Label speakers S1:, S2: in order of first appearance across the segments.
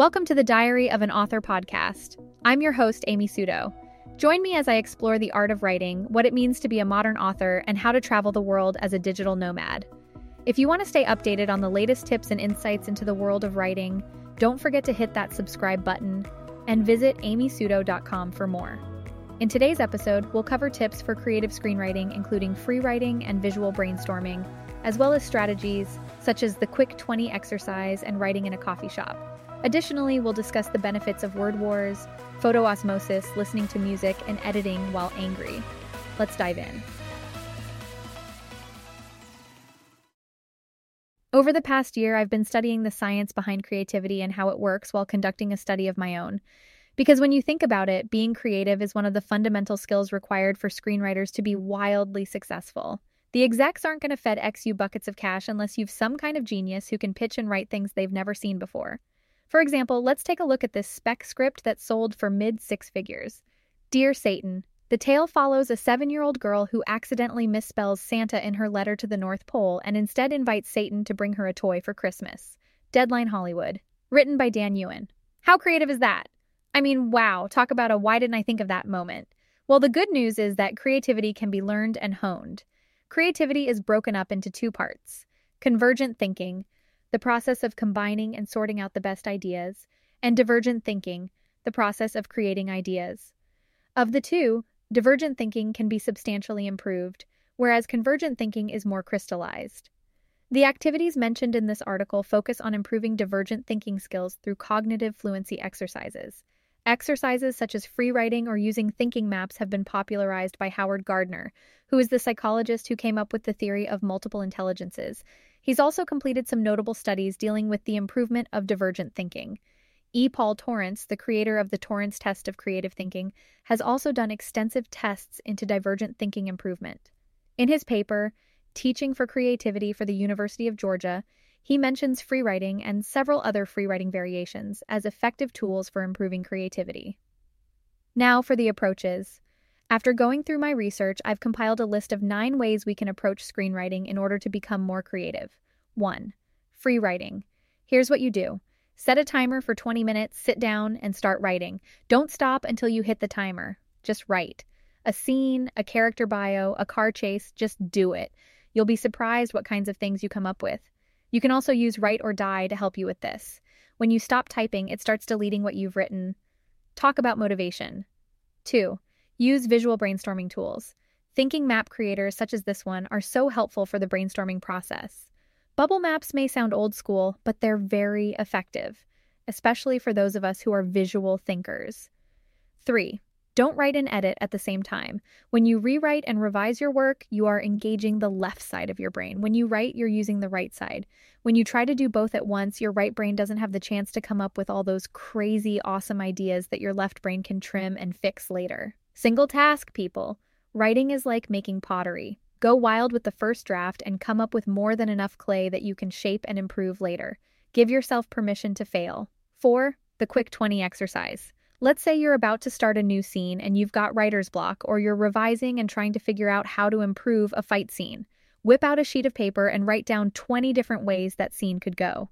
S1: Welcome to the Diary of an Author podcast. I'm your host, Amy Suto. Join me as I explore the art of writing, what it means to be a modern author, and how to travel the world as a digital nomad. If you want to stay updated on the latest tips and insights into the world of writing, don't forget to hit that subscribe button and visit amysuto.com for more. In today's episode, we'll cover tips for creative screenwriting, including free writing and visual brainstorming, as well as strategies such as the Quick 20 exercise and writing in a coffee shop. Additionally, we'll discuss the benefits of word wars, photo osmosis, listening to music, and editing while angry. Let's dive in. Over the past year, I've been studying the science behind creativity and how it works while conducting a study of my own. Because when you think about it, being creative is one of the fundamental skills required for screenwriters to be wildly successful. The execs aren't going to FedEx you buckets of cash unless you've some kind of genius who can pitch and write things they've never seen before. For example, let's take a look at this spec script that sold for mid six figures. Dear Satan, the tale follows a seven year old girl who accidentally misspells Santa in her letter to the North Pole and instead invites Satan to bring her a toy for Christmas. Deadline Hollywood. Written by Dan Ewen. How creative is that? I mean, wow, talk about a why didn't I think of that moment. Well, the good news is that creativity can be learned and honed. Creativity is broken up into two parts convergent thinking, the process of combining and sorting out the best ideas, and divergent thinking, the process of creating ideas. Of the two, divergent thinking can be substantially improved, whereas convergent thinking is more crystallized. The activities mentioned in this article focus on improving divergent thinking skills through cognitive fluency exercises. Exercises such as free writing or using thinking maps have been popularized by Howard Gardner, who is the psychologist who came up with the theory of multiple intelligences. He's also completed some notable studies dealing with the improvement of divergent thinking. E. Paul Torrance, the creator of the Torrance test of creative thinking, has also done extensive tests into divergent thinking improvement. In his paper, Teaching for Creativity for the University of Georgia, he mentions free writing and several other free writing variations as effective tools for improving creativity. Now for the approaches. After going through my research, I've compiled a list of nine ways we can approach screenwriting in order to become more creative. 1. Free writing. Here's what you do set a timer for 20 minutes, sit down, and start writing. Don't stop until you hit the timer. Just write. A scene, a character bio, a car chase, just do it. You'll be surprised what kinds of things you come up with. You can also use Write or Die to help you with this. When you stop typing, it starts deleting what you've written. Talk about motivation. 2. Use visual brainstorming tools. Thinking map creators such as this one are so helpful for the brainstorming process. Bubble maps may sound old school, but they're very effective, especially for those of us who are visual thinkers. 3. Don't write and edit at the same time. When you rewrite and revise your work, you are engaging the left side of your brain. When you write, you're using the right side. When you try to do both at once, your right brain doesn't have the chance to come up with all those crazy, awesome ideas that your left brain can trim and fix later. Single task, people. Writing is like making pottery. Go wild with the first draft and come up with more than enough clay that you can shape and improve later. Give yourself permission to fail. 4. The Quick 20 exercise. Let's say you're about to start a new scene and you've got writer's block, or you're revising and trying to figure out how to improve a fight scene. Whip out a sheet of paper and write down 20 different ways that scene could go.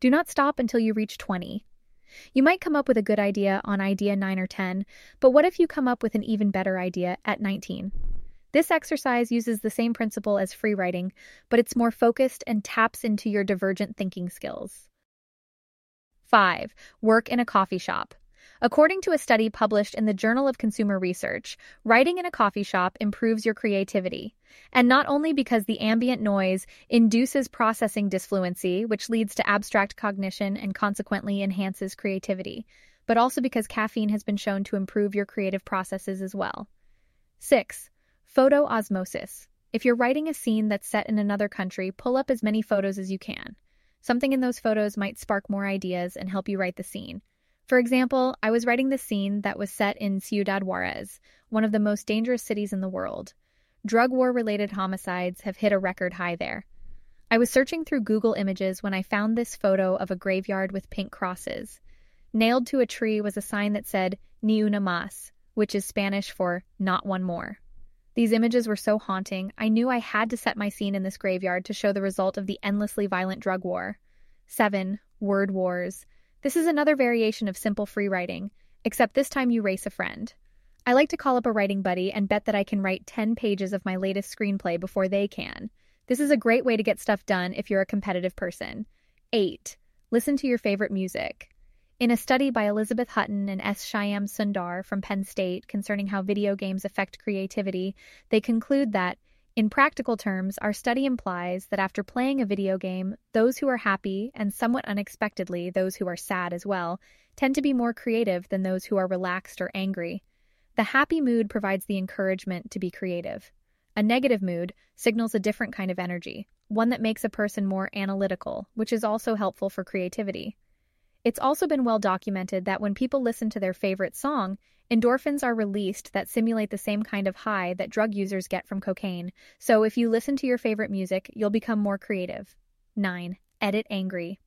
S1: Do not stop until you reach 20. You might come up with a good idea on idea 9 or 10, but what if you come up with an even better idea at 19? This exercise uses the same principle as free writing, but it's more focused and taps into your divergent thinking skills. 5. Work in a coffee shop. According to a study published in the Journal of Consumer Research, writing in a coffee shop improves your creativity. And not only because the ambient noise induces processing disfluency, which leads to abstract cognition and consequently enhances creativity, but also because caffeine has been shown to improve your creative processes as well. 6. Photo osmosis. If you're writing a scene that's set in another country, pull up as many photos as you can. Something in those photos might spark more ideas and help you write the scene. For example, I was writing the scene that was set in Ciudad Juarez, one of the most dangerous cities in the world. Drug war related homicides have hit a record high there. I was searching through Google Images when I found this photo of a graveyard with pink crosses. Nailed to a tree was a sign that said Ni una más, which is Spanish for not one more. These images were so haunting, I knew I had to set my scene in this graveyard to show the result of the endlessly violent drug war. 7. Word Wars. This is another variation of simple free writing, except this time you race a friend. I like to call up a writing buddy and bet that I can write 10 pages of my latest screenplay before they can. This is a great way to get stuff done if you're a competitive person. 8. Listen to your favorite music. In a study by Elizabeth Hutton and S. Shyam Sundar from Penn State concerning how video games affect creativity, they conclude that, in practical terms, our study implies that after playing a video game, those who are happy, and somewhat unexpectedly, those who are sad as well, tend to be more creative than those who are relaxed or angry. The happy mood provides the encouragement to be creative. A negative mood signals a different kind of energy, one that makes a person more analytical, which is also helpful for creativity. It's also been well documented that when people listen to their favorite song, endorphins are released that simulate the same kind of high that drug users get from cocaine. So if you listen to your favorite music, you'll become more creative. 9. Edit angry.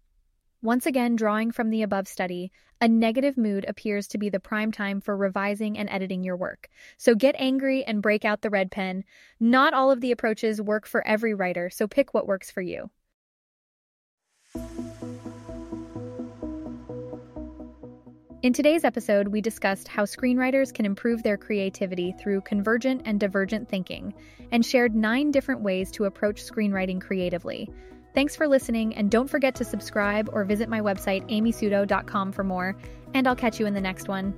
S1: Once again, drawing from the above study, a negative mood appears to be the prime time for revising and editing your work. So get angry and break out the red pen. Not all of the approaches work for every writer, so pick what works for you. In today's episode, we discussed how screenwriters can improve their creativity through convergent and divergent thinking, and shared nine different ways to approach screenwriting creatively. Thanks for listening, and don't forget to subscribe or visit my website, amysuto.com, for more, and I'll catch you in the next one.